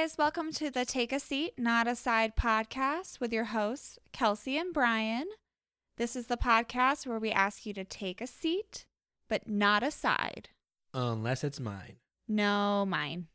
guys. Welcome to the Take a Seat, Not a Side podcast with your hosts, Kelsey and Brian. This is the podcast where we ask you to take a seat, but not a side. Unless it's mine. No, mine.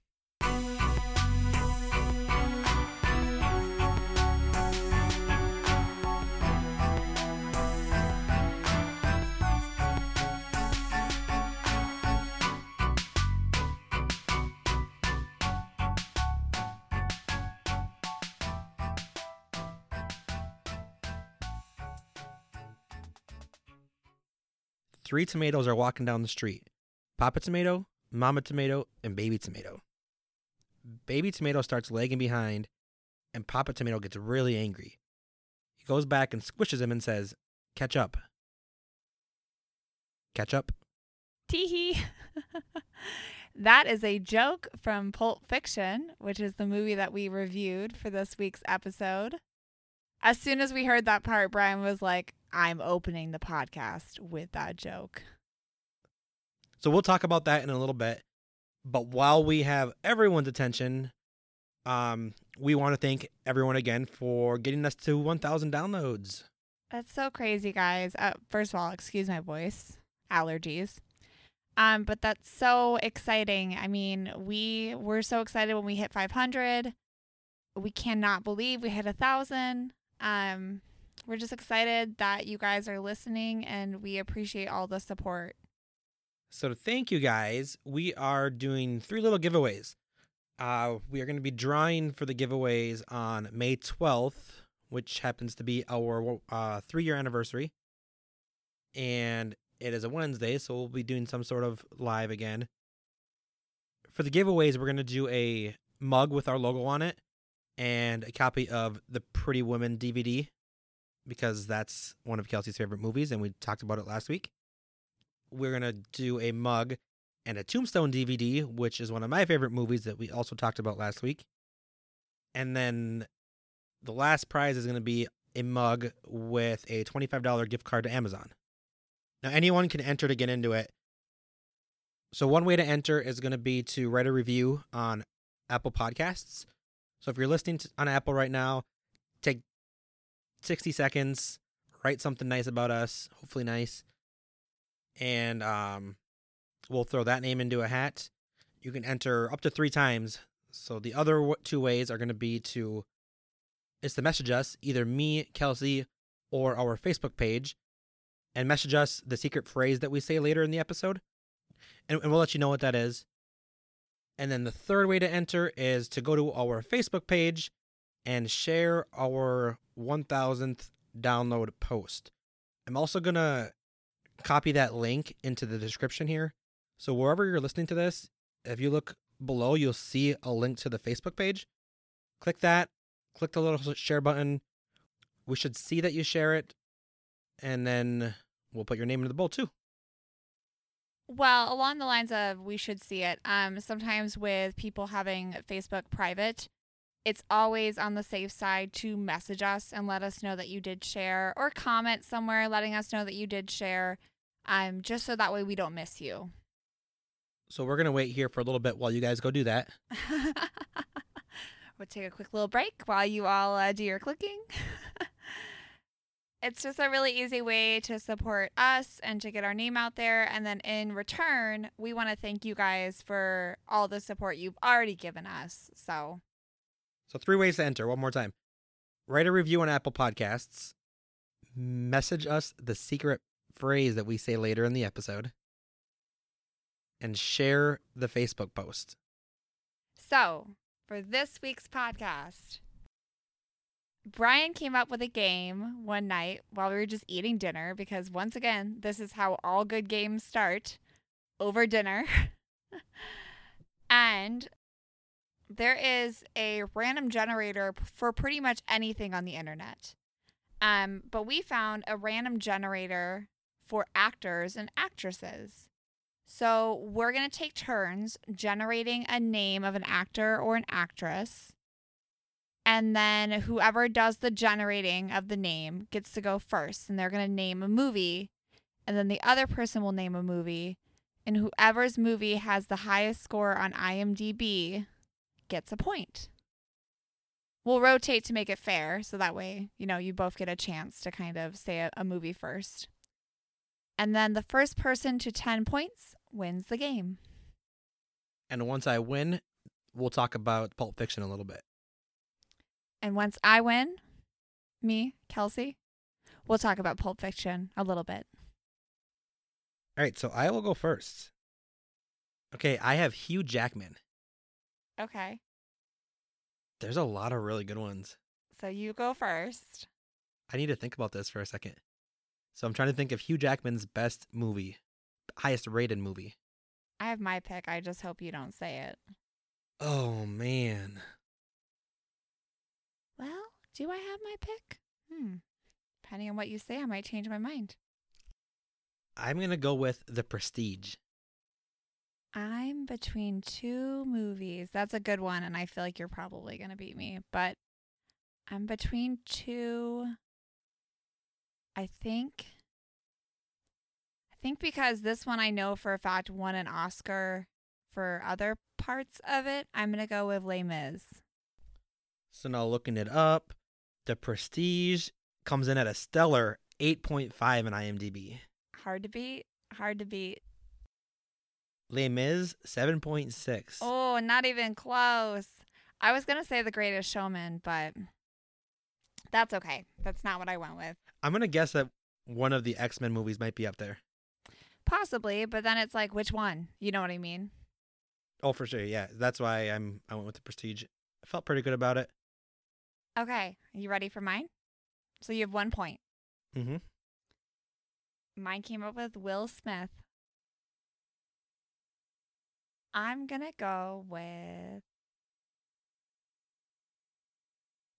Three tomatoes are walking down the street Papa Tomato, Mama Tomato, and Baby Tomato. Baby Tomato starts lagging behind, and Papa Tomato gets really angry. He goes back and squishes him and says, Catch up. Catch up. Teehee. that is a joke from Pulp Fiction, which is the movie that we reviewed for this week's episode. As soon as we heard that part, Brian was like, I'm opening the podcast with that joke. So we'll talk about that in a little bit. But while we have everyone's attention, um, we want to thank everyone again for getting us to 1,000 downloads. That's so crazy, guys. Uh, first of all, excuse my voice, allergies. Um, but that's so exciting. I mean, we were so excited when we hit 500. We cannot believe we hit a thousand. Um, we're just excited that you guys are listening, and we appreciate all the support. So thank you guys, we are doing three little giveaways. Uh, we are going to be drawing for the giveaways on May 12th, which happens to be our uh, three year anniversary. And it is a Wednesday, so we'll be doing some sort of live again. For the giveaways, we're going to do a mug with our logo on it and a copy of the Pretty Woman DVD because that's one of Kelsey's favorite movies, and we talked about it last week we're gonna do a mug and a Tombstone DVD, which is one of my favorite movies that we also talked about last week. And then the last prize is gonna be a mug with a twenty-five dollar gift card to Amazon. Now anyone can enter to get into it. So one way to enter is going to be to write a review on Apple Podcasts. So if you're listening to, on Apple right now, 60 seconds, write something nice about us, hopefully nice, and um, we'll throw that name into a hat. You can enter up to three times. So the other two ways are going to be to is to message us either me, Kelsey, or our Facebook page, and message us the secret phrase that we say later in the episode, and, and we'll let you know what that is. And then the third way to enter is to go to our Facebook page and share our 1000th download post. I'm also going to copy that link into the description here. So wherever you're listening to this, if you look below, you'll see a link to the Facebook page. Click that, click the little share button. We should see that you share it, and then we'll put your name into the bowl too. Well, along the lines of we should see it. Um, sometimes with people having Facebook private, it's always on the safe side to message us and let us know that you did share or comment somewhere letting us know that you did share um just so that way we don't miss you. So we're going to wait here for a little bit while you guys go do that. We'll take a quick little break while you all uh, do your clicking. It's just a really easy way to support us and to get our name out there and then in return we want to thank you guys for all the support you've already given us so so, three ways to enter. One more time write a review on Apple Podcasts, message us the secret phrase that we say later in the episode, and share the Facebook post. So, for this week's podcast, Brian came up with a game one night while we were just eating dinner because, once again, this is how all good games start over dinner. and there is a random generator for pretty much anything on the internet. Um, but we found a random generator for actors and actresses. So we're going to take turns generating a name of an actor or an actress. And then whoever does the generating of the name gets to go first. And they're going to name a movie. And then the other person will name a movie. And whoever's movie has the highest score on IMDb gets a point. We'll rotate to make it fair, so that way, you know, you both get a chance to kind of say a, a movie first. And then the first person to 10 points wins the game. And once I win, we'll talk about Pulp Fiction a little bit. And once I win, me, Kelsey, we'll talk about Pulp Fiction a little bit. All right, so I will go first. Okay, I have Hugh Jackman. Okay. There's a lot of really good ones. So you go first. I need to think about this for a second. So I'm trying to think of Hugh Jackman's best movie, highest rated movie. I have my pick. I just hope you don't say it. Oh man. Well, do I have my pick? Hmm. Depending on what you say, I might change my mind. I'm going to go with The Prestige. I'm between two movies. That's a good one, and I feel like you're probably going to beat me. But I'm between two. I think. I think because this one I know for a fact won an Oscar for other parts of it, I'm going to go with Les Mis. So now looking it up, The Prestige comes in at a stellar 8.5 in IMDb. Hard to beat. Hard to beat. Les Mis 7.6. Oh, not even close. I was going to say The Greatest Showman, but that's okay. That's not what I went with. I'm going to guess that one of the X-Men movies might be up there. Possibly, but then it's like which one? You know what I mean? Oh, for sure. Yeah. That's why I'm I went with The Prestige. I felt pretty good about it. Okay. Are you ready for mine? So you have 1 point. Mm-hmm. Mine came up with Will Smith. I'm going to go with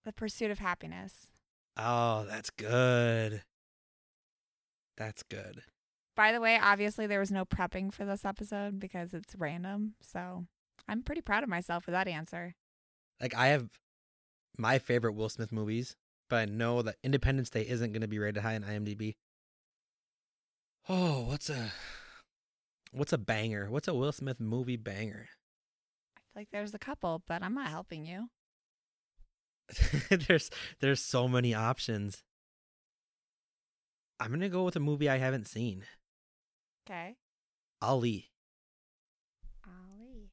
The Pursuit of Happiness. Oh, that's good. That's good. By the way, obviously there was no prepping for this episode because it's random. So I'm pretty proud of myself for that answer. Like I have my favorite Will Smith movies, but I know that Independence Day isn't going to be rated high in IMDb. Oh, what's a what's a banger? What's a Will Smith movie banger? I feel like there's a couple, but I'm not helping you. there's there's so many options. I'm going to go with a movie I haven't seen. Okay. Ali. Ali.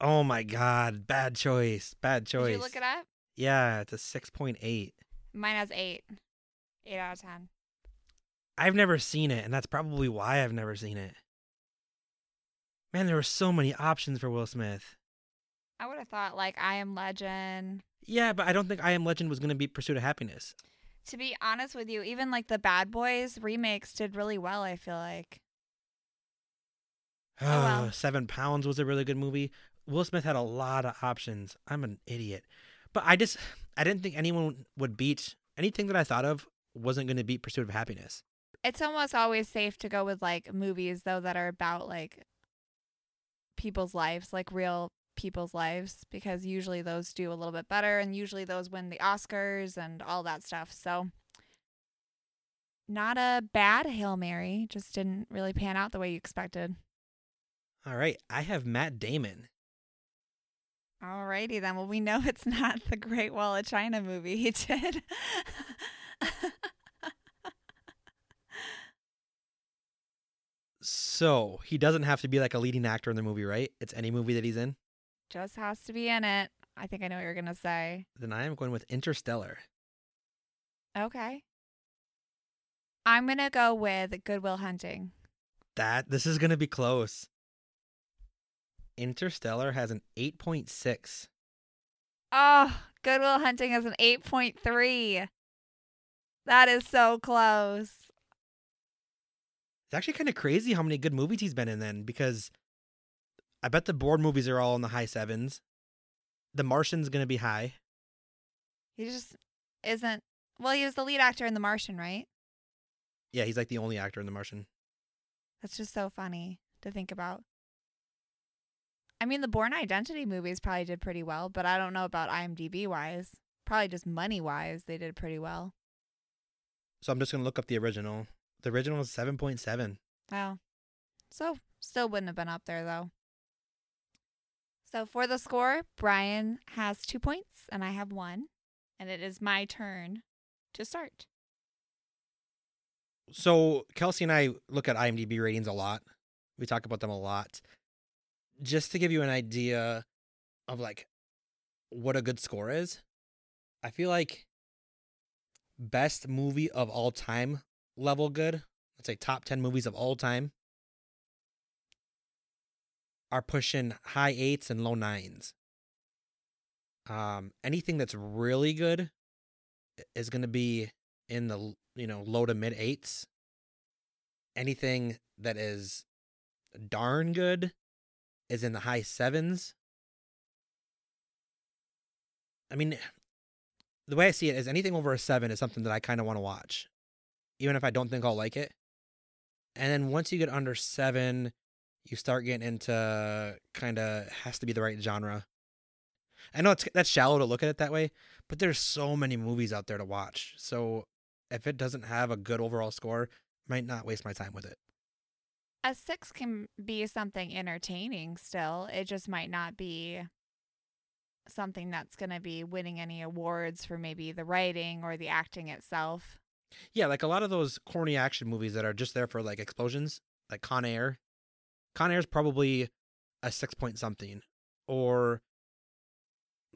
Oh my god, bad choice. Bad choice. Did you look it up? Yeah, it's a 6.8. Mine has eight. Eight out of ten. I've never seen it, and that's probably why I've never seen it. Man, there were so many options for Will Smith. I would have thought like I Am Legend. Yeah, but I don't think I Am Legend was going to beat Pursuit of Happiness. To be honest with you, even like the Bad Boys remakes did really well, I feel like. Oh, well. Seven Pounds was a really good movie. Will Smith had a lot of options. I'm an idiot. But I just, I didn't think anyone would beat anything that I thought of wasn't going to beat Pursuit of Happiness. It's almost always safe to go with like movies though that are about like people's lives, like real people's lives, because usually those do a little bit better and usually those win the Oscars and all that stuff. So not a bad Hail Mary, just didn't really pan out the way you expected. All right, I have Matt Damon. Alrighty then. Well, we know it's not the Great Wall of China movie he did. so he doesn't have to be like a leading actor in the movie, right? It's any movie that he's in. Just has to be in it. I think I know what you're gonna say. Then I am going with Interstellar. Okay. I'm gonna go with Good Will Hunting. That this is gonna be close. Interstellar has an 8.6. Oh, Good Will Hunting has an 8.3. That is so close. It's actually kind of crazy how many good movies he's been in then because I bet the Bourne movies are all in the high sevens. The Martian's going to be high. He just isn't. Well, he was the lead actor in The Martian, right? Yeah, he's like the only actor in The Martian. That's just so funny to think about. I mean, the Bourne Identity movies probably did pretty well, but I don't know about IMDb wise. Probably just money wise, they did pretty well. So I'm just going to look up the original. The original is 7.7. Wow. So, still wouldn't have been up there, though. So for the score, Brian has two points and I have one. And it is my turn to start. So Kelsey and I look at IMDb ratings a lot. We talk about them a lot. Just to give you an idea of like what a good score is, I feel like best movie of all time level good, let's say top 10 movies of all time, are pushing high eights and low nines. Um, anything that's really good is going to be in the you know low to mid eights. Anything that is darn good is in the high sevens. I mean, the way I see it is anything over a seven is something that I kind of want to watch, even if I don't think I'll like it. And then once you get under seven, you start getting into kind of has to be the right genre. I know it's that's shallow to look at it that way, but there's so many movies out there to watch. So if it doesn't have a good overall score, might not waste my time with it. A six can be something entertaining still. It just might not be something that's going to be winning any awards for maybe the writing or the acting itself. Yeah, like a lot of those corny action movies that are just there for like explosions, like Con Air. Con Air is probably a six point something, or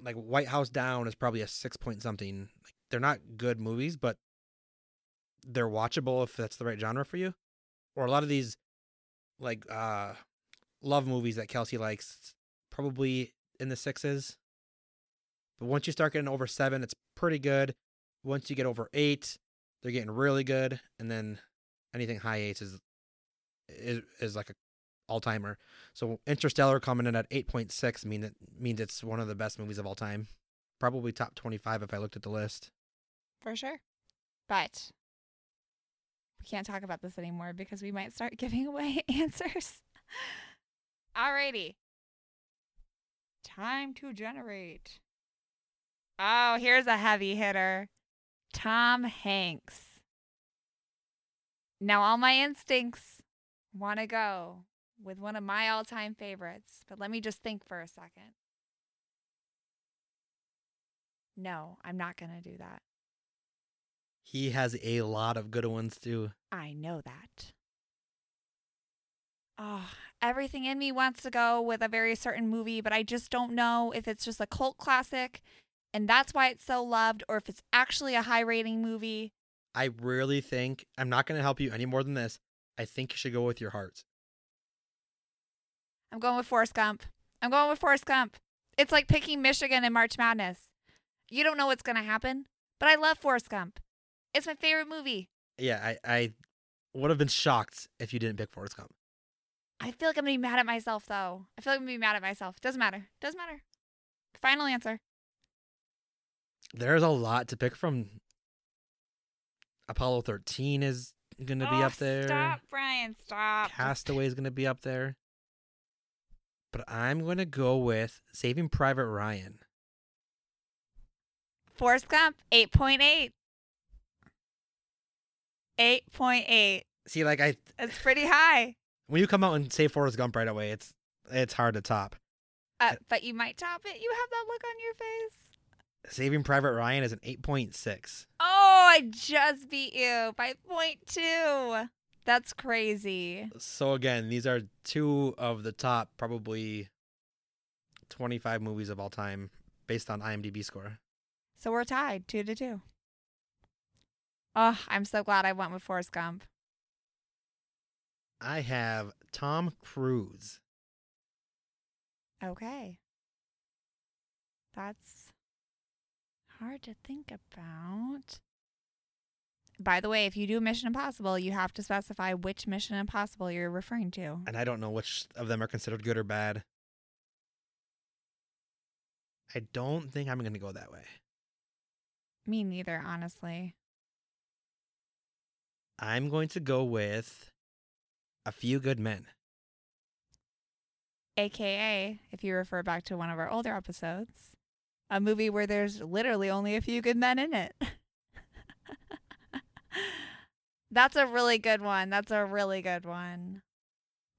like White House Down is probably a six point something. Like, they're not good movies, but they're watchable if that's the right genre for you. Or a lot of these like uh love movies that Kelsey likes, probably in the sixes. But once you start getting over seven, it's pretty good. Once you get over eight, they're getting really good, and then anything high eights is is is like a all timer. So Interstellar coming in at eight point six mean it means it's one of the best movies of all time. Probably top twenty five if I looked at the list. For sure. But we can't talk about this anymore because we might start giving away answers. Alrighty. Time to generate. Oh, here's a heavy hitter Tom Hanks. Now, all my instincts want to go with one of my all time favorites, but let me just think for a second. No, I'm not going to do that. He has a lot of good ones too. I know that. Oh, everything in me wants to go with a very certain movie, but I just don't know if it's just a cult classic and that's why it's so loved or if it's actually a high rating movie. I really think I'm not going to help you any more than this. I think you should go with your heart. I'm going with Forrest Gump. I'm going with Forrest Gump. It's like picking Michigan in March Madness. You don't know what's going to happen, but I love Forrest Gump. It's my favorite movie. Yeah, I, I would have been shocked if you didn't pick Forrest Gump. I feel like I'm going to be mad at myself, though. I feel like I'm going to be mad at myself. Doesn't matter. Doesn't matter. Final answer. There's a lot to pick from. Apollo 13 is going to be Oh, up there. Stop, Brian. Stop. Castaway is going to be up there. But I'm going to go with Saving Private Ryan. Forrest Gump, 8.8. 8.8. See, like I, It's pretty high. when you come out and say Forrest Gump right away, it's it's hard to top. Uh, but you might top it. You have that look on your face. Saving Private Ryan is an 8.6. Oh, I just beat you by point two. That's crazy. So again, these are two of the top probably 25 movies of all time based on IMDb score. So we're tied two to two. Oh, I'm so glad I went with Forrest Gump. I have Tom Cruise. Okay. That's hard to think about. By the way, if you do Mission Impossible, you have to specify which Mission Impossible you're referring to. And I don't know which of them are considered good or bad. I don't think I'm going to go that way. Me neither, honestly. I'm going to go with A Few Good Men. AKA, if you refer back to one of our older episodes, a movie where there's literally only a few good men in it. That's a really good one. That's a really good one.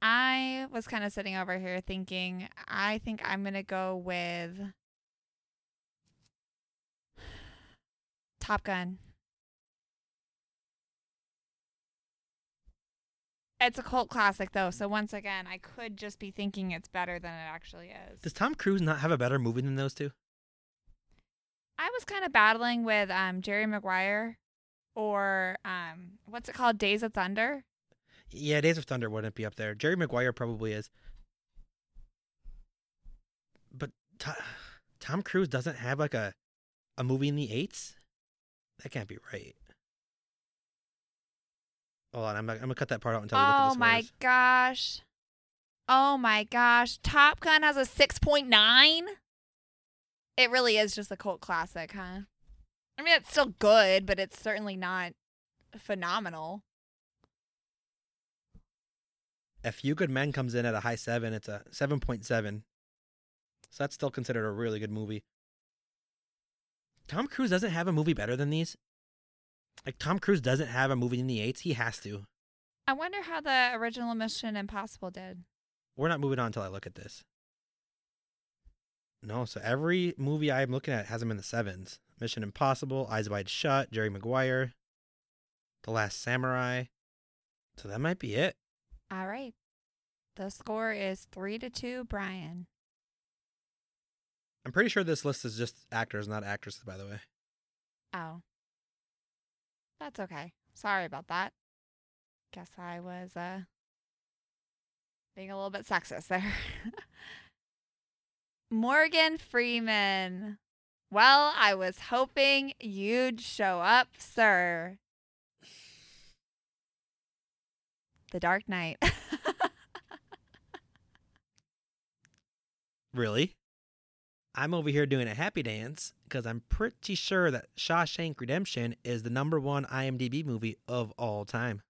I was kind of sitting over here thinking, I think I'm going to go with Top Gun. It's a cult classic, though. So, once again, I could just be thinking it's better than it actually is. Does Tom Cruise not have a better movie than those two? Was kind of battling with um, Jerry Maguire or um, what's it called? Days of Thunder. Yeah, Days of Thunder wouldn't be up there. Jerry Maguire probably is. But To- Tom Cruise doesn't have like a a movie in the eights. That can't be right. Hold on, I'm, I'm gonna cut that part out until we look at Oh my gosh. Oh my gosh. Top Gun has a 6.9? It really is just a cult classic, huh? I mean, it's still good, but it's certainly not phenomenal. A Few Good Men comes in at a high seven. It's a seven point seven. So that's still considered a really good movie. Tom Cruise doesn't have a movie better than these. Like Tom Cruise doesn't have a movie in the eights. He has to. I wonder how the original Mission Impossible did. We're not moving on until I look at this. No, so every movie I'm looking at has him in the sevens. Mission Impossible, Eyes Wide Shut, Jerry Maguire, The Last Samurai. So that might be it. All right. The score is 3 to 2, Brian. I'm pretty sure this list is just actors, not actresses, by the way. Oh. That's okay. Sorry about that. Guess I was uh being a little bit sexist there. Morgan Freeman. Well, I was hoping you'd show up, sir. The Dark Knight. Really? I'm over here doing a happy dance because I'm pretty sure that Shawshank Redemption is the number one IMDb movie of all time.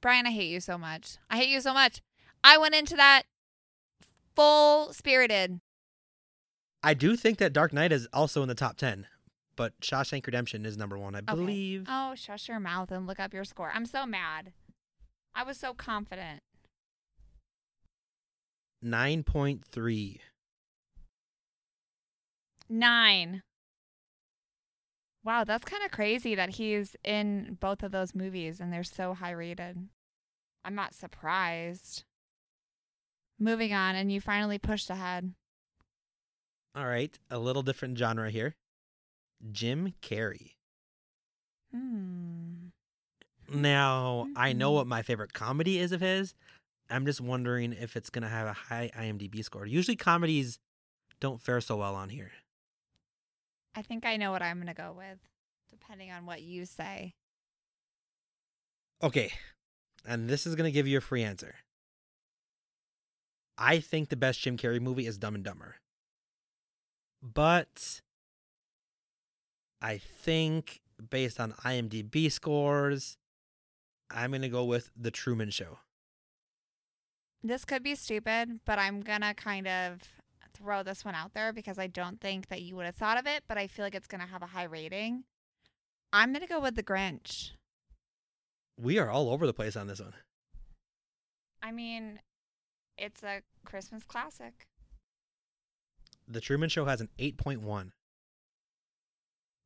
Brian, I hate you so much. I hate you so much. I went into that full spirited. I do think that Dark Knight is also in the top 10, but Shawshank Redemption is number one, I Okay. believe. Oh, shush your mouth and look up your score. I'm so mad. I was so confident. 9.3. Nine. Wow, that's kind of crazy that he's in both of those movies and they're so high rated. I'm not surprised. Moving on, and you finally pushed ahead. All right, a little different genre here. Jim Carrey. Hmm. Now, I know what my favorite comedy is of his. I'm just wondering if it's going to have a high IMDb score. Usually comedies don't fare so well on here. I think I know what I'm going to go with, depending on what you say. Okay, and this is going to give you a free answer. I think the best Jim Carrey movie is Dumb and Dumber. But I think based on IMDb scores, I'm going to go with The Truman Show. This could be stupid, but I'm going to kind of throw this one out there because I don't think that you would have thought of it, but I feel like it's going to have a high rating. I'm going to go with The Grinch. We are all over the place on this one. I mean, it's a Christmas classic. The Truman Show has an 8.1.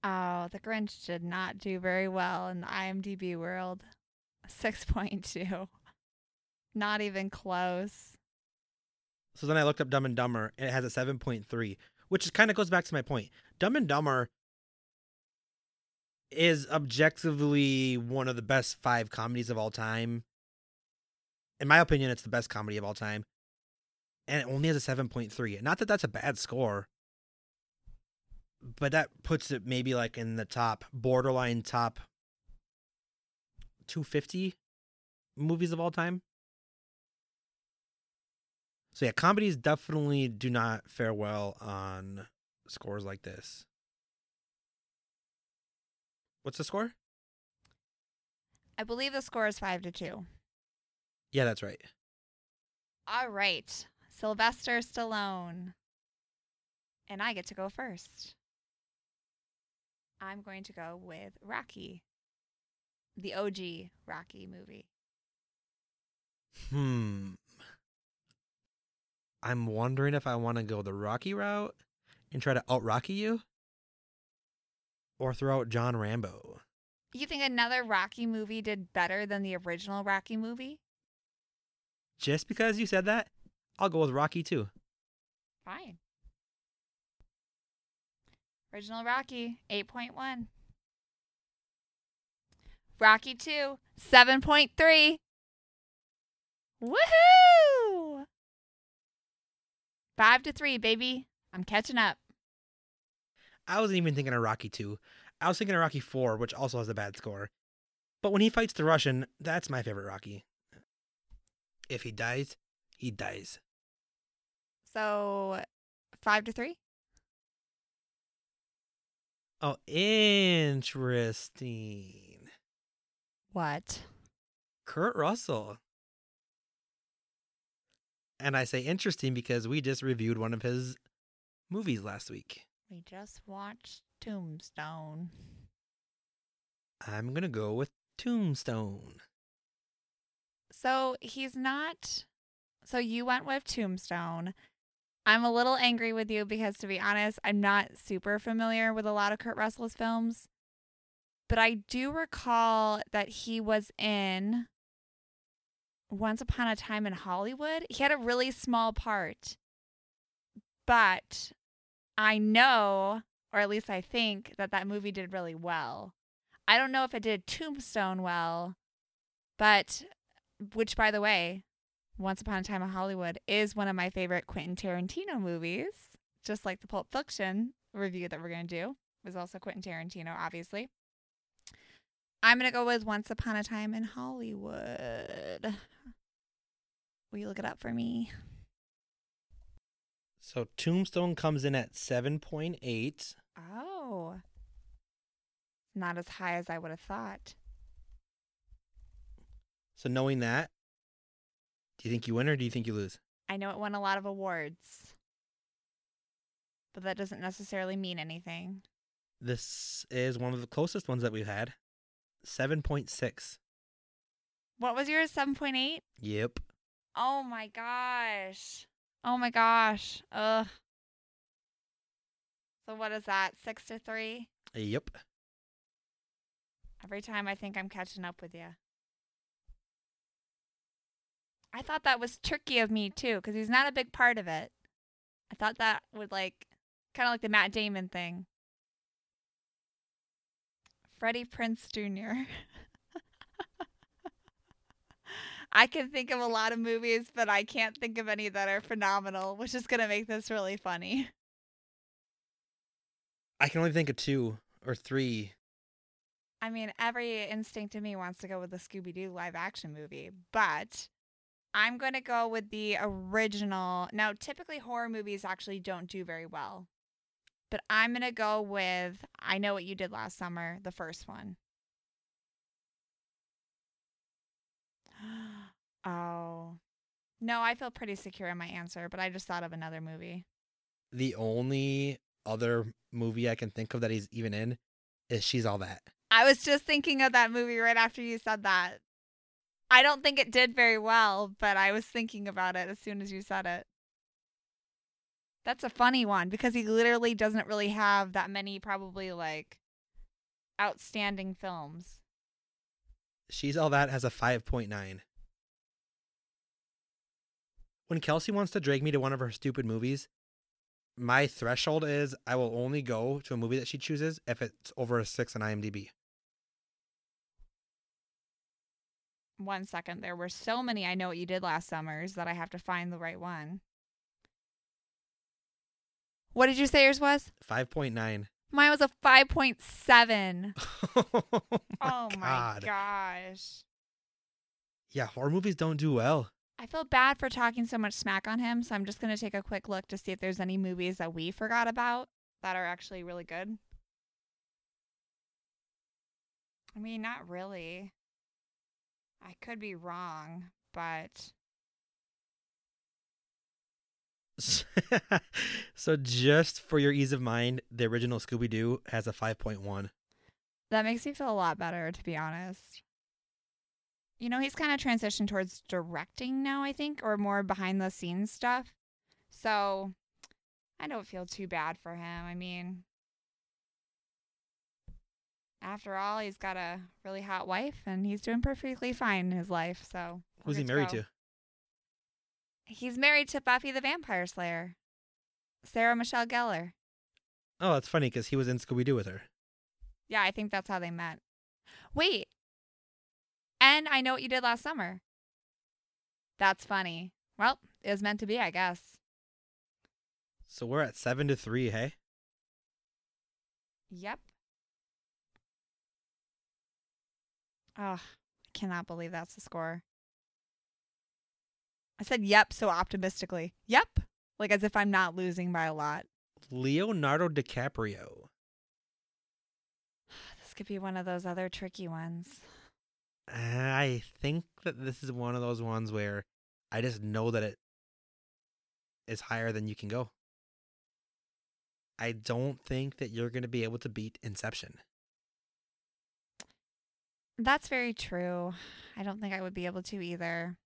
Oh, The Grinch did not do very well in the IMDb world. 6.2. Not even close. So then I looked up Dumb and Dumber, and it has a 7.3, which kind of goes back to my point. Dumb and Dumber is objectively one of the best five comedies of all time. In my opinion, it's the best comedy of all time. And it only has a 7.3. Not that that's a bad score, but that puts it maybe like in the top, borderline top 250 movies of all time. So yeah, comedies definitely do not fare well on scores like this. What's the score? I believe the score is 5 to 2. Yeah, that's right. All right. Sylvester Stallone. And I get to go first. I'm going to go with Rocky. The OG Rocky movie. Hmm. I'm wondering if I want to go the Rocky route and try to out Rocky you, or throw out John Rambo. You think another Rocky movie did better than the original Rocky movie? Just because you said that, I'll go with Rocky too. Fine. Original Rocky, 8.1. Rocky 2, 7.3. Woohoo! 5 to 3, baby. I'm catching up. I wasn't even thinking of Rocky 2. I was thinking of Rocky 4, which also has a bad score. But when he fights the Russian, that's my favorite Rocky. If he dies, he dies. So, 5 to 3? Oh, interesting. What? Kurt Russell. And I say interesting because we just reviewed one of his movies last week. We just watched Tombstone. I'm going to go with Tombstone. So he's not. So you went with Tombstone. I'm a little angry with you because, to be honest, I'm not super familiar with a lot of Kurt Russell's films. But I do recall that he was in Once Upon a Time in Hollywood. He had a really small part. But I know, or at least I think, that that movie did really well. I don't know if it did Tombstone well, but which, by the way, Once Upon a Time in Hollywood is one of my favorite Quentin Tarantino movies, just like the Pulp Fiction review that we're going to do was also Quentin Tarantino, obviously. I'm going to go with Once Upon a Time in Hollywood. Will you look it up for me? So Tombstone comes in at 7.8. Oh. Not as high as I would have thought. So knowing that, do you think you win or do you think you lose? I know it won a lot of awards, but that doesn't necessarily mean anything. This is one of the closest ones that we've had. 7.6. What was yours? 7.8? Yep. Oh my gosh. Oh my gosh. Ugh. So what is that? 6 to 3? Yep. Every time I think I'm catching up with you. I thought that was tricky of me too, because he's not a big part of it. I thought that would like, kind of like the Matt Damon thing. Freddie Prinze Jr. I can think of a lot of movies, but I can't think of any that are phenomenal, which is going to make this really funny. I can only think of two or three. I mean, every instinct in me wants to go with the Scooby Doo live action movie, but I'm going to go with the original. Now, typically horror movies actually don't do very well, but I'm going to go with I Know What You Did Last Summer, the first one. oh. No, I feel pretty secure in my answer, but I just thought of another movie. The only other movie I can think of that he's even in is She's All That. I was just thinking of that movie right after you said that. I don't think it did very well, but I was thinking about it as soon as you said it. That's a funny one because he literally doesn't really have that many, probably like outstanding films. She's All That has a 5.9. When Kelsey wants to drag me to one of her stupid movies, my threshold is I will only go to a movie that she chooses if it's over a 6 on IMDb. One second. There were so many I know what you did last summers that I have to find the right one. What did you say yours was? 5.9. Mine was a 5.7. oh my oh my god. gosh. Yeah, horror movies don't do well. I feel bad for talking so much smack on him, so I'm just going to take a quick look to see if there's any movies that we forgot about that are actually really good. I mean, not really. I could be wrong, but so just for your ease of mind, the original Scooby Doo has a 5.1. that makes me feel a lot better, to be honest. You know, he's kind of transitioned towards directing now, I think, or more behind the scenes stuff. So I don't feel too bad for him. I mean, after all, he's got a really hot wife and he's doing perfectly fine in his life. So Who's he married go. to? He's married to Buffy the Vampire Slayer, Sarah Michelle Gellar. Oh, that's funny because he was in Scooby Doo with her. Yeah, I think that's how they met. Wait. And I know what you did last summer. That's funny. Well, it was meant to be, I guess. So we're at seven to three. Hey, Yep. Oh, I cannot believe that's the score. I said yep so optimistically. Yep. Like as if I'm not losing by a lot. Leonardo DiCaprio. This could be one of those other tricky ones. Uh, I think that this is one of those ones where I just know that it is higher than you can go. I don't think that you're going to be able to beat Inception. That's very true. I don't think I would be able to either.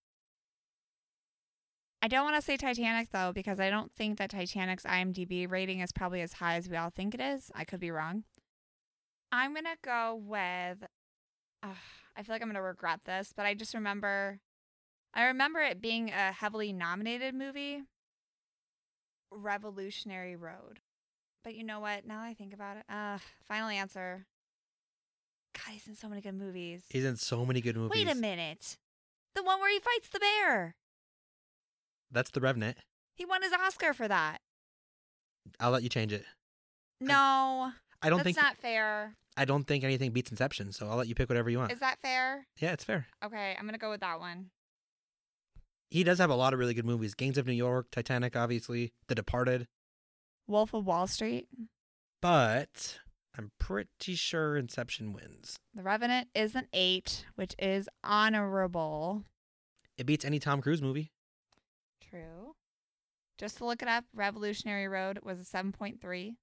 I don't want to say Titanic though, because I don't think that Titanic's IMDb rating is probably as high as we all think it is. I could be wrong. I'm going to go with. Uh, I feel like I'm going to regret this, but I just remember. I remember it being a heavily nominated movie Revolutionary Road. But you know what? Now I think about it, uh, final answer. God, he's in so many good movies. He's in so many good movies. Wait a minute. The one where he fights the bear. That's The Revenant. He won his Oscar for that. I'll let you change it. No, I don't that's think not fair. I don't think anything beats Inception, so I'll let you pick whatever you want. Is that fair? yeah, it's fair. Okay, I'm gonna go with that one. He does have a lot of really good movies. Gangs of New York, Titanic, obviously, The Departed. Wolf of Wall Street. But I'm pretty sure Inception wins. The Revenant is an eight, which is honorable. It beats any Tom Cruise movie. True. Just to look it up, Revolutionary Road was a 7.3.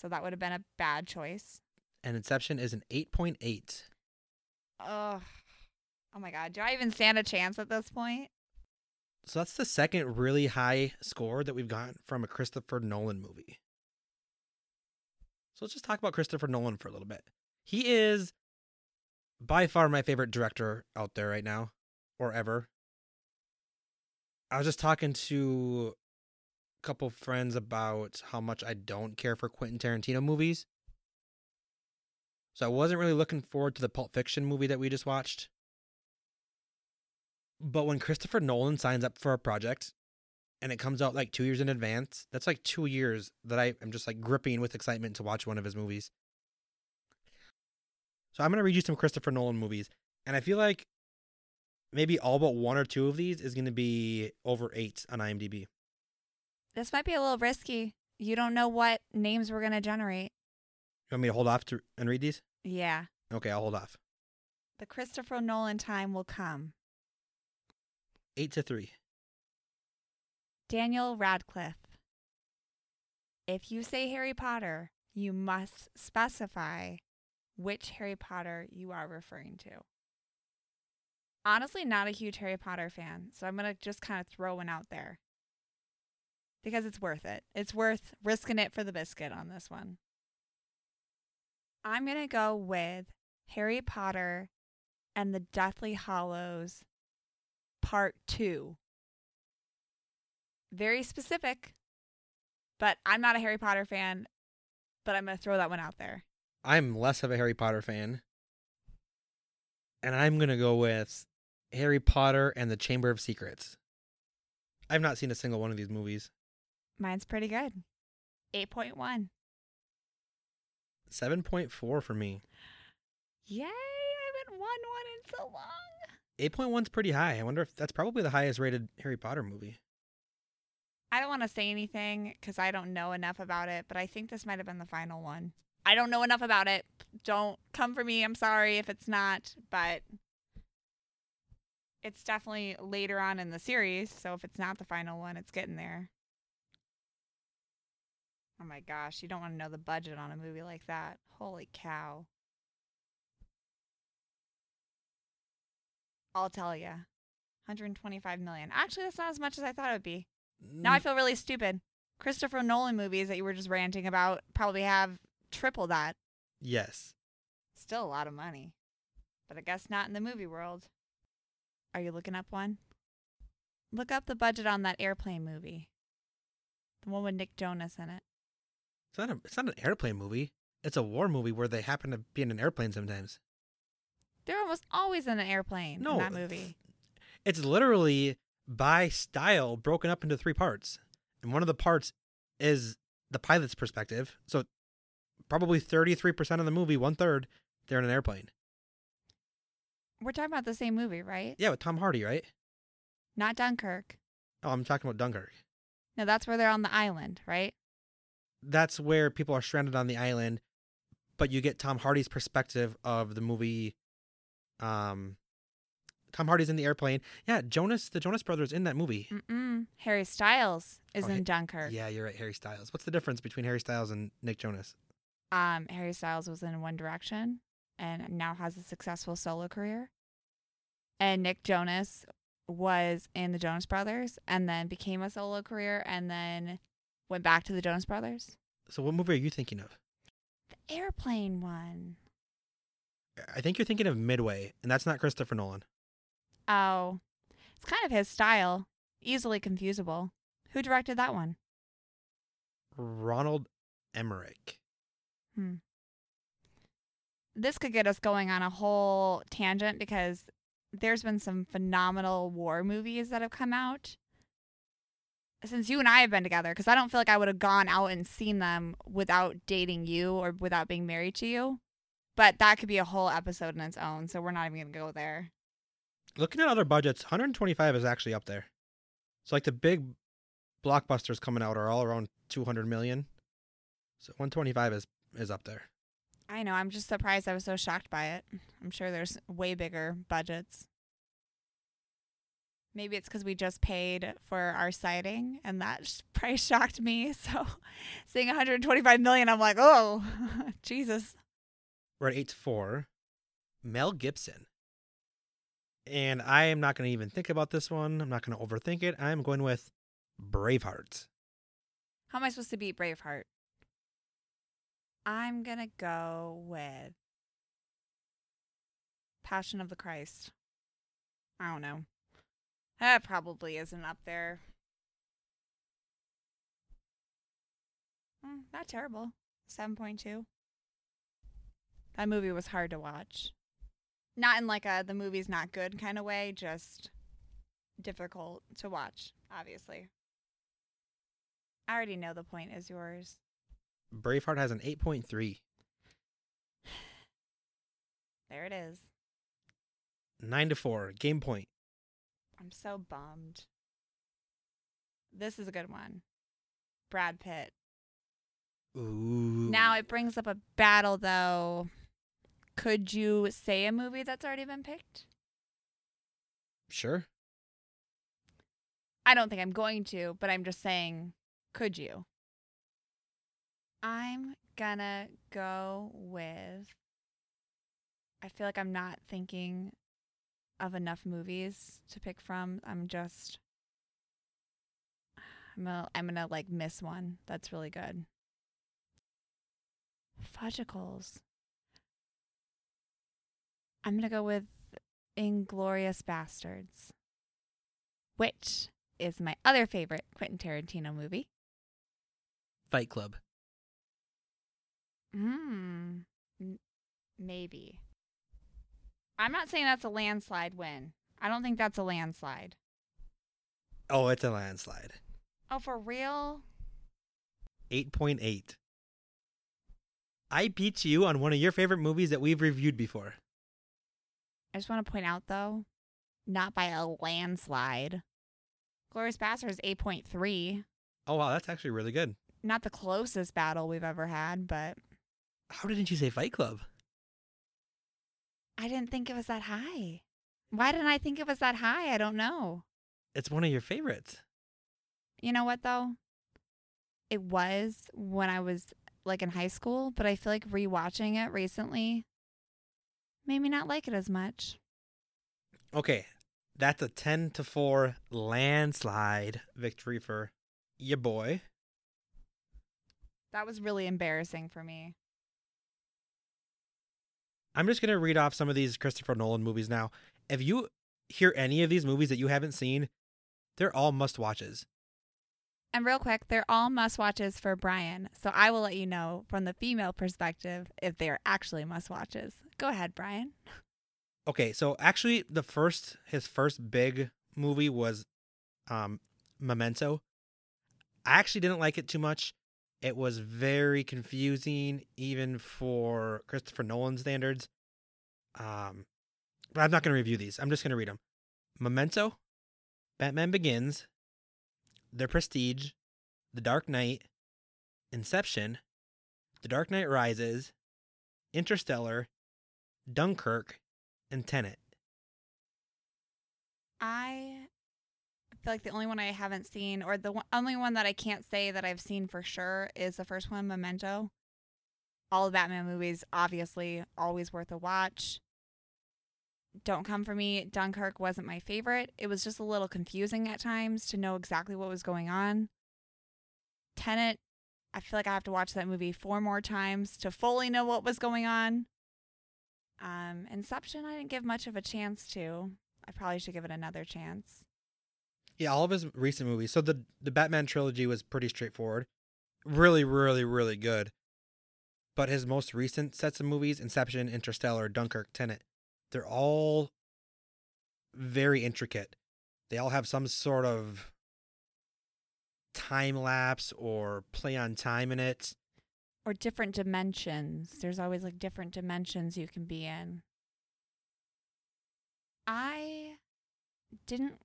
So that would have been a bad choice. And Inception is an 8.8. Ugh. Oh my God. Do I even stand a chance at this point? So that's the second really high score that we've gotten from a Christopher Nolan movie. So let's just talk about Christopher Nolan for a little bit. He is by far my favorite director out there right now, or ever. I was just talking to a couple friends about how much I don't care for Quentin Tarantino movies. So I wasn't really looking forward to the Pulp Fiction movie that we just watched. But when Christopher Nolan signs up for a project and it comes out like two years in advance, that's like two years that I am just like gripping with excitement to watch one of his movies. So I'm going to read you some Christopher Nolan movies. And I feel like maybe all but one or two of these is going to be over eight on IMDb. This might be a little risky. You don't know what names we're going to generate. You want me to hold off to and read these? Yeah. Okay, I'll hold off. The Christopher Nolan time will come. Eight to three. Daniel Radcliffe. If you say Harry Potter, you must specify which Harry Potter you are referring to. Honestly, not a huge Harry Potter fan, so I'm going to just kind of throw one out there. Because it's worth it. It's worth risking it for the biscuit on this one. I'm going to go with Harry Potter and the Deathly Hallows Part 2 very specific. But I'm not a Harry Potter fan, but I'm going to throw that one out there. I'm less of a Harry Potter fan. And I'm going to go with Harry Potter and the Chamber of Secrets. I've not seen a single one of these movies. Mine's pretty good. 8.1. 7.4 for me. Yay, I haven't won one in so long. 8.1's pretty high. I wonder if that's probably the highest rated Harry Potter movie. I don't want to say anything because I don't know enough about it, but I think this might have been the final one. I don't know enough about it. Don't come for me. I'm sorry if it's not, but it's definitely later on in the series. So if it's not the final one, it's getting there. Oh my gosh, you don't want to know the budget on a movie like that. Holy cow. I'll tell you. 125 million. Actually, that's not as much as I thought it would be. Now I Mm, feel really stupid. Christopher Nolan movies that you were just ranting about probably have triple that. yes. Still a lot of money. But I guess not in the movie world. Are you looking up one? Look up the budget on that airplane movie. The one with Nick Jonas in it. It's not a. It's not an airplane movie. It's a war movie where they happen to be in an airplane sometimes. They're almost always in an airplane No, in that movie. It's literally by style broken up into three parts, and one of the parts is the pilot's perspective. So probably thirty-three percent of the movie, one third, they're in an airplane. We're talking about the same movie, right? Yeah, with Tom Hardy, right? Not Dunkirk. Oh, I'm talking about Dunkirk. No, that's where they're on the island, right? That's where people are stranded on the island, but you get Tom Hardy's perspective of the movie. Um, Tom Hardy's in the airplane. Yeah, Jonas, the Jonas Brothers in that movie. Mm-mm. Harry Styles is Oh, in Dunkirk. Yeah, you're right. Harry Styles. What's the difference between Harry Styles and Nick Jonas? Um, Harry Styles was in One Direction and now has a successful solo career. And Nick Jonas was in the Jonas Brothers and then became a solo career and then went back to the Jonas Brothers. So, what movie are you thinking of? The airplane one. I think you're thinking of Midway, and that's not Christopher Nolan. Oh, it's kind of his style. Easily confusable. Who directed that one? Roland Emmerich. Hmm. This could get us going on a whole tangent because there's been some phenomenal war movies that have come out since you and I have been together because I don't feel like I would have gone out and seen them without dating you or without being married to you. But that could be a whole episode in its own, so we're not even going to go there. Looking at other budgets, 125 is actually up there. So, like the big blockbusters coming out are all around 200 million. So, 125 is is up there. I know, I'm just surprised I was so shocked by it. I'm sure there's way bigger budgets. Maybe it's because we just paid for our sighting and that sh- price shocked me. So seeing 125 million, I'm like, oh, Jesus. We're at 8 to 4. Mel Gibson. And I am not going to even think about this one. I'm not going to overthink it. I'm going with Braveheart. How am I supposed to beat Braveheart? I'm going to go with Passion of the Christ. I don't know. That probably isn't up there. Mm, not terrible. 7.2. That movie was hard to watch. Not in like a the movie's not good kind of way, just difficult to watch, obviously. I already know the point is yours. Braveheart has an 8.3. There it is. 9 to 4. Game point. I'm so bummed. This is a good one. Brad Pitt. Ooh. Now it brings up a battle though. Could you say a movie that's already been picked? Sure. I don't think I'm going to, but I'm just saying, could you? I'm gonna go with. I feel like I'm not thinking of enough movies to pick from. I'm just. I'm gonna, I'm gonna like miss one. That's really good. Fudgicles. I'm gonna go with Inglourious Basterds, which is my other favorite Quentin Tarantino movie. Fight Club. Hmm. M- maybe. I'm not saying that's a landslide win. I don't think that's a landslide. Oh, it's a landslide. Oh, for real? 8.8. I beat you on one of your favorite movies that we've reviewed before. I just want to point out though, not by a landslide. Glorious is 8.3. Oh, wow, that's actually really good. Not the closest battle we've ever had, but How didn't you say Fight Club? I didn't think it was that high. Why didn't I think it was that high? I don't know. It's one of your favorites. You know what though? It was when I was like in high school, but I feel like rewatching it recently made me not like it as much. Okay, that's a 10 to 4 landslide victory for your boy. That was really embarrassing for me. I'm just going to read off some of these Christopher Nolan movies now. If you hear any of these movies that you haven't seen, they're all must watches. And real quick, they're all must watches for Brian. So I will let you know from the female perspective if they are actually must watches. Go ahead, Brian. Okay, so actually the first his first big movie was um Memento. I actually didn't like it too much. It was very confusing even for Christopher Nolan standards. Um but I'm not going to review these. I'm just going to read them. Memento, Batman Begins, The Prestige, The Dark Knight, Inception, The Dark Knight Rises, Interstellar, Dunkirk, and Tenet. I feel like the only one I haven't seen, or the only one that I can't say that I've seen for sure, is the first one, Memento. All the Batman movies, obviously, always worth a watch. Don't Come For Me, Dunkirk wasn't my favorite. It was just a little confusing at times to know exactly what was going on. Tenet, I feel like I have to watch that movie four more times to fully know what was going on. Um, Inception, I didn't give much of a chance to. I probably should give it another chance. Yeah, all of his recent movies. So the the Batman trilogy was pretty straightforward. Really, really, really good. But his most recent sets of movies, Inception, Interstellar, Dunkirk, Tenet, they're all very intricate. They all have some sort of time lapse or play on time in it. Or different dimensions. There's always like different dimensions you can be in. I didn't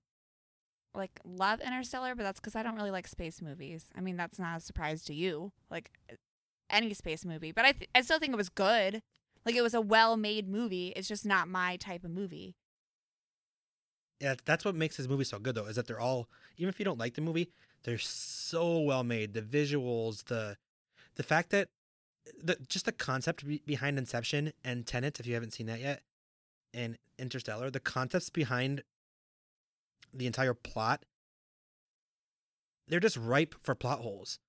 like love Interstellar, but that's because I don't really like space movies. I mean, that's not a surprise to you. Like eh, any space movie, but I th- I still think it was good. Like it was a well-made movie. It's just not my type of movie. Yeah, that's what makes his movie so good though, is that they're all even if you don't like the movie, they're so well made. The visuals, the the fact that the just the concept be- behind Inception and Tenet, if you haven't seen that yet, and Interstellar, the concepts behind the entire plot, they're just ripe for plot holes.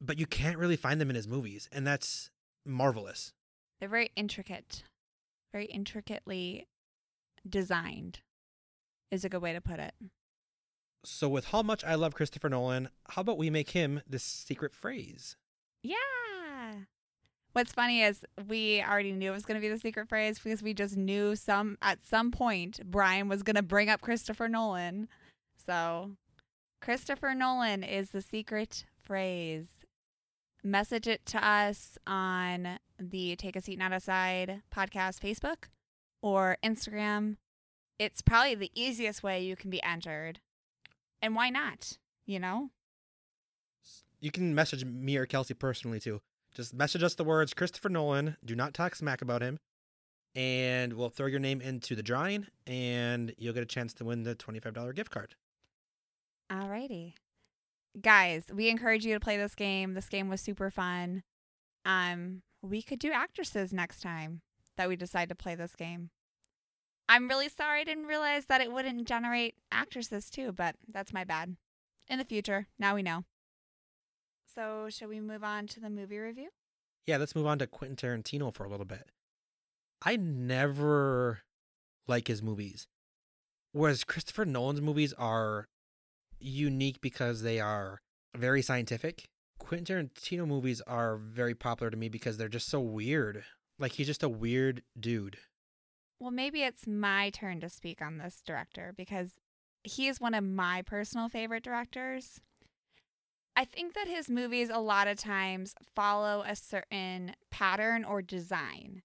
But you can't really find them in his movies, and that's marvelous. They're very intricate, very intricately designed, is a good way to put it. So, with how much I love Christopher Nolan, how about we make him the secret phrase? Yeah. What's funny is we already knew it was going to be the secret phrase because we just knew some at some point Brian was going to bring up Christopher Nolan. So, Christopher Nolan is the secret phrase. Message it to us on the Take a Seat Not Aside podcast Facebook or Instagram. It's probably the easiest way you can be entered. And why not? You know? You can message me or Kelsey personally too. Just message us the words Christopher Nolan. Do not talk smack about him. And we'll throw your name into the drawing and you'll get a chance to win the $25 gift card. Alrighty. Guys, we encourage you to play this game. This game was super fun. Um, we could do actresses next time that we decide to play this game. I'm really sorry I didn't realize that it wouldn't generate actresses too, but that's my bad. In the future, now we know. So, should we move on to the movie review? Yeah, let's move on to Quentin Tarantino for a little bit. I never like his movies. Whereas Christopher Nolan's movies are unique because they are very scientific. Quentin Tarantino movies are very popular to me because they're just so weird. Like he's just a weird dude. Well, maybe it's my turn to speak on this director because he is one of my personal favorite directors. I think that his movies a lot of times follow a certain pattern or design.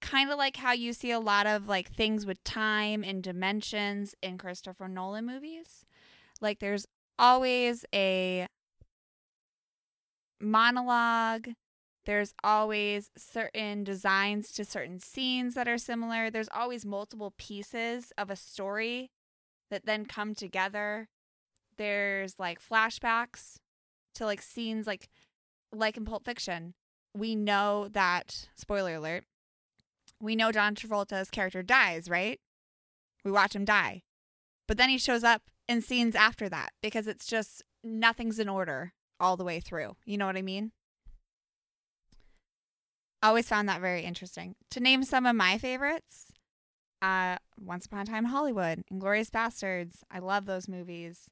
Kind of like how you see a lot of like things with time and dimensions in Christopher Nolan movies. Like there's always a monologue. There's always certain designs to certain scenes that are similar. There's always multiple pieces of a story that then come together. There's like flashbacks to like scenes like like in Pulp Fiction. We know that spoiler alert. We know John Travolta's character dies, right? We watch him die. But then he shows up in scenes after that because it's just nothing's in order all the way through. You know what I mean? I always found that very interesting. To name some of my favorites, uh, Once Upon a Time in Hollywood, Inglourious Basterds. I love those movies.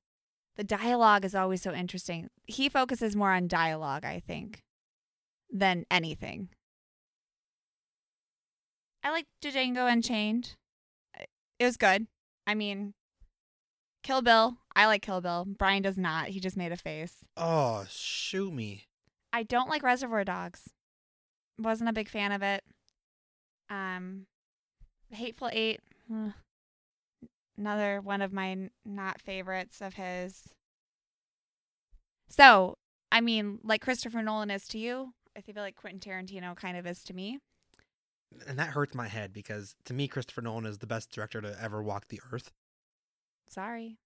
The dialogue is always so interesting. He focuses more on dialogue, I think, than anything. I like Django Unchained. It was good. I mean, Kill Bill. I like Kill Bill. Brian does not. He just made a face. Oh, shoot me. I don't like Reservoir Dogs. Wasn't a big fan of it. Um, Hateful Eight. ugh, Another one of my not favorites of his. So, I mean, like Christopher Nolan is to you, I feel like Quentin Tarantino kind of is to me. And that hurts my head because to me, Christopher Nolan is the best director to ever walk the earth. Sorry.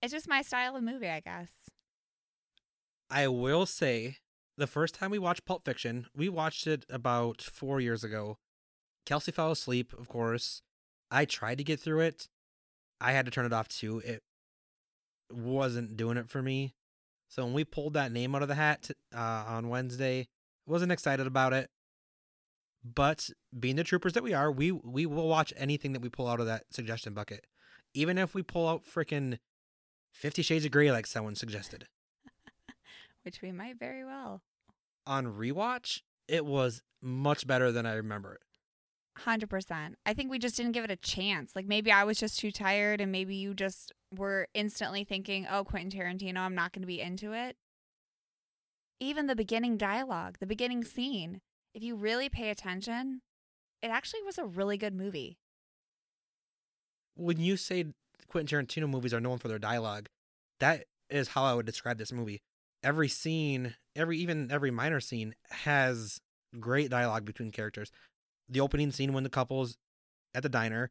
It's just my style of movie, I guess. I will say, the first time we watched Pulp Fiction, we watched it about four years ago. Kelsey fell asleep, of course. I tried to get through it. I had to turn it off too. It wasn't doing it for me. So when we pulled that name out of the hat uh, on Wednesday, wasn't excited about it. But being the troopers that we are, we we will watch anything that we pull out of that suggestion bucket, even if we pull out freaking Fifty Shades of Grey, like someone suggested Which we might very well. on rewatch. It was much better than I remember it. Hundred percent. I think we just didn't give it a chance. Like maybe I was just too tired, and maybe you just were instantly thinking, "Oh, Quentin Tarantino, I'm not going to be into it." Even the beginning dialogue, the beginning scene, if you really pay attention, it actually was a really good movie. When you say Quentin Tarantino movies are known for their dialogue, that is how I would describe this movie. Every scene, every even every minor scene has great dialogue between characters. The opening scene when the couple's at the diner,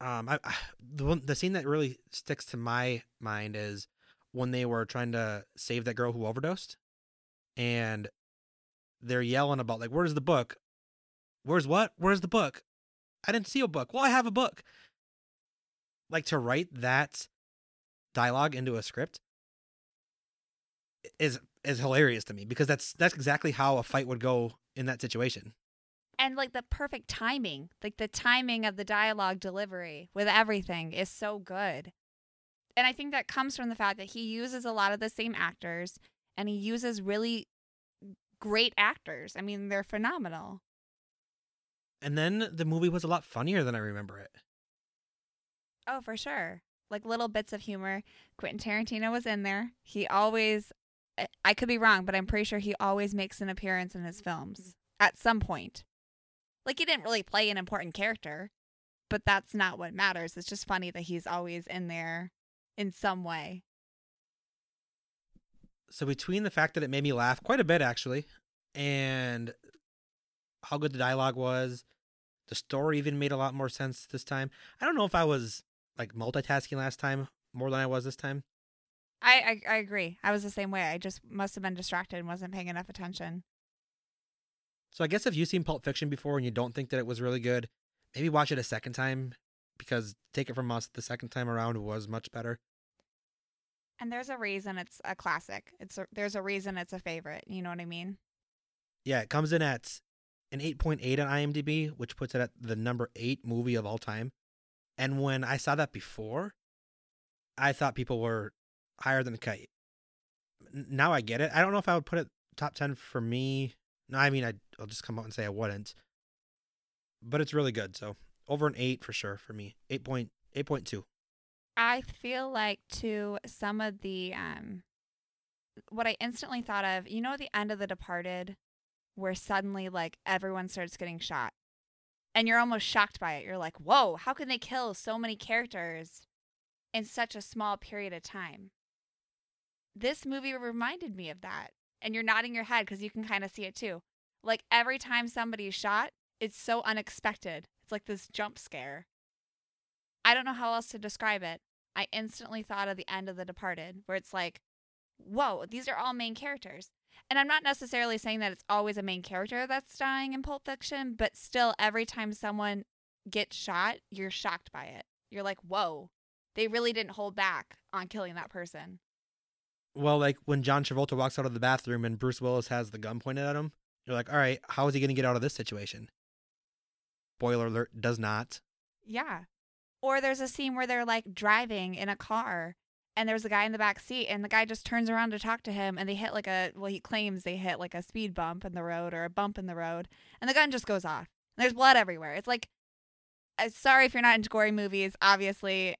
um, I, I the one, the scene that really sticks to my mind is when they were trying to save that girl who overdosed, and they're yelling about like, "Where's the book? Where's what? Where's the book? I didn't see a book. Well, I have a book." Like to write that dialogue into a script is is hilarious to me because that's that's exactly how a fight would go in that situation. And like the perfect timing, like the timing of the dialogue delivery with everything is so good. And I think that comes from the fact that he uses a lot of the same actors and he uses really great actors. I mean, they're phenomenal. And then the movie was a lot funnier than I remember it. Oh, for sure. Like little bits of humor. Quentin Tarantino was in there. He always, I- I could be wrong, but I'm pretty sure he always makes an appearance in his films mm-hmm. at some point. Like he didn't really play an important character, but that's not what matters. It's just funny that he's always in there in some way. So between the fact that it made me laugh quite a bit actually, and how good the dialogue was, the story even made a lot more sense this time. I don't know if I was like multitasking last time more than I was this time. I, I, I agree. I was the same way. I just must have been distracted and wasn't paying enough attention. So I guess if you've seen Pulp Fiction before and you don't think that it was really good, maybe watch it a second time because take it from us, the second time around was much better. And there's a reason it's a classic. It's a, there's a reason it's a favorite. You know what I mean? Yeah, it comes in at an 8.8 on IMDb, which puts it at the number 8 movie of all time. And when I saw that before, I thought people were higher than a kite. Now I get it. I don't know if I would put it top 10 for me. No, I mean, I'd, I'll just come out and say I wouldn't. But it's really good. So over an 8 for sure for me. 8 point, 8.2. I feel like to some of the um what I instantly thought of, you know the end of The Departed where suddenly like everyone starts getting shot. And you're almost shocked by it. You're like, "Whoa, how can they kill so many characters in such a small period of time?" This movie reminded me of that. And you're nodding your head cuz you can kind of see it too. Like every time somebody's shot, it's so unexpected. It's like this jump scare. I don't know how else to describe it. I instantly thought of the end of The Departed, where it's like, whoa, these are all main characters. And I'm not necessarily saying that it's always a main character that's dying in Pulp Fiction, but still, every time someone gets shot, you're shocked by it. You're like, whoa, they really didn't hold back on killing that person. Well, like when John Travolta walks out of the bathroom and Bruce Willis has the gun pointed at him, you're like, all right, how is he going to get out of this situation? Spoiler alert, does not. Yeah. Or there's a scene where they're like driving in a car and there's a guy in the back seat and the guy just turns around to talk to him and they hit like a well he claims they hit like a speed bump in the road or a bump in the road and the gun just goes off. And there's blood everywhere. It's like uh, sorry if you're not into gory movies. Obviously,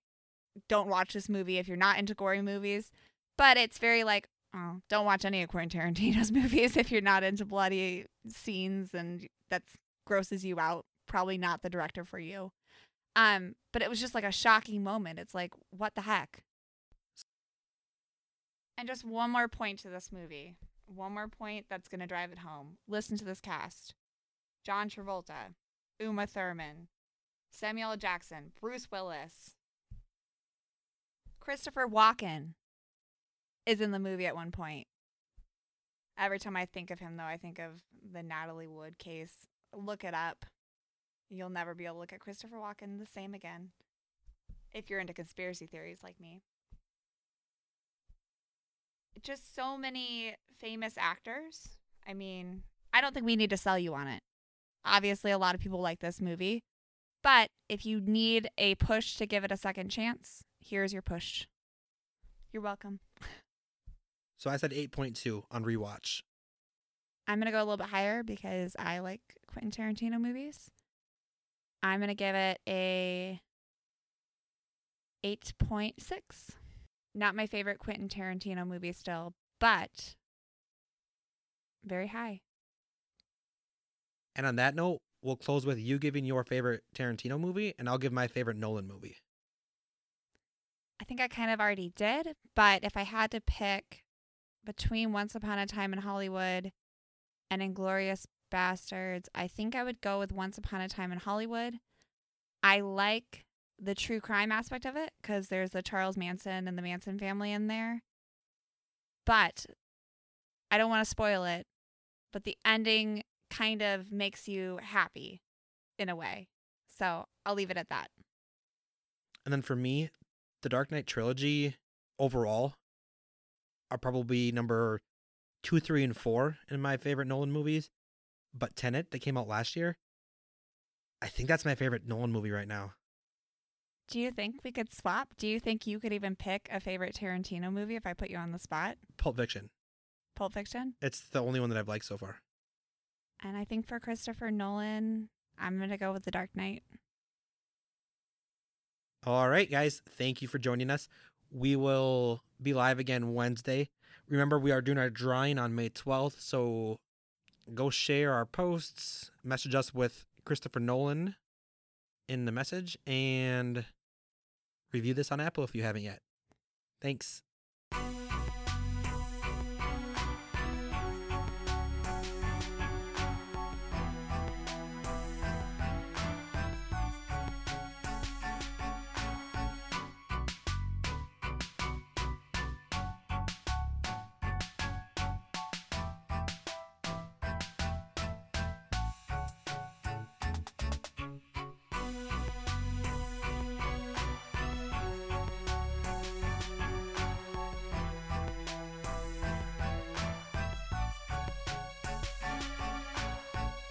don't watch this movie if you're not into gory movies. But it's very like, oh, don't watch any of Quentin Tarantino's movies if you're not into bloody scenes and that grosses you out. Probably not the director for you. Um, but it was just like a shocking moment. It's like, what the heck? And just one more point to this movie. One more point that's going to drive it home. Listen to this cast John Travolta, Uma Thurman, Samuel Jackson, Bruce Willis, Christopher Walken is in the movie at one point. Every time I think of him, though, I think of the Natalie Wood case. Look it up. You'll never be able to look at Christopher Walken the same again if you're into conspiracy theories like me. Just so many famous actors. I mean, I don't think we need to sell you on it. Obviously, a lot of people like this movie. But if you need a push to give it a second chance, here's your push. You're welcome. So I said 8.2 on rewatch. I'm going to go a little bit higher because I like Quentin Tarantino movies. I'm going to give it a 8.6. Not my favorite Quentin Tarantino movie still, but very high. And on that note, we'll close with you giving your favorite Tarantino movie, and I'll give my favorite Nolan movie. I think I kind of already did, but if I had to pick between Once Upon a Time in Hollywood and Inglourious Basterds, I think I would go with Once Upon a Time in Hollywood. I like the true crime aspect of it because there's the Charles Manson and the Manson family in there. But I don't want to spoil it, but the ending kind of makes you happy in a way. So I'll leave it at that. And then for me, the Dark Knight trilogy overall are probably number two, three, and four in my favorite Nolan movies. But Tenet, that came out last year, I think that's my favorite Nolan movie right now. Do you think we could swap? Do you think you could even pick a favorite Tarantino movie if I put you on the spot? Pulp Fiction. Pulp Fiction? It's the only one that I've liked so far. And I think for Christopher Nolan, I'm going to go with The Dark Knight. All right, guys. Thank you for joining us. We will be live again Wednesday. Remember, we are doing our drawing on May 12th. So go share our posts, message us with Christopher Nolan in the message, and review this on Apple if you haven't yet. Thanks.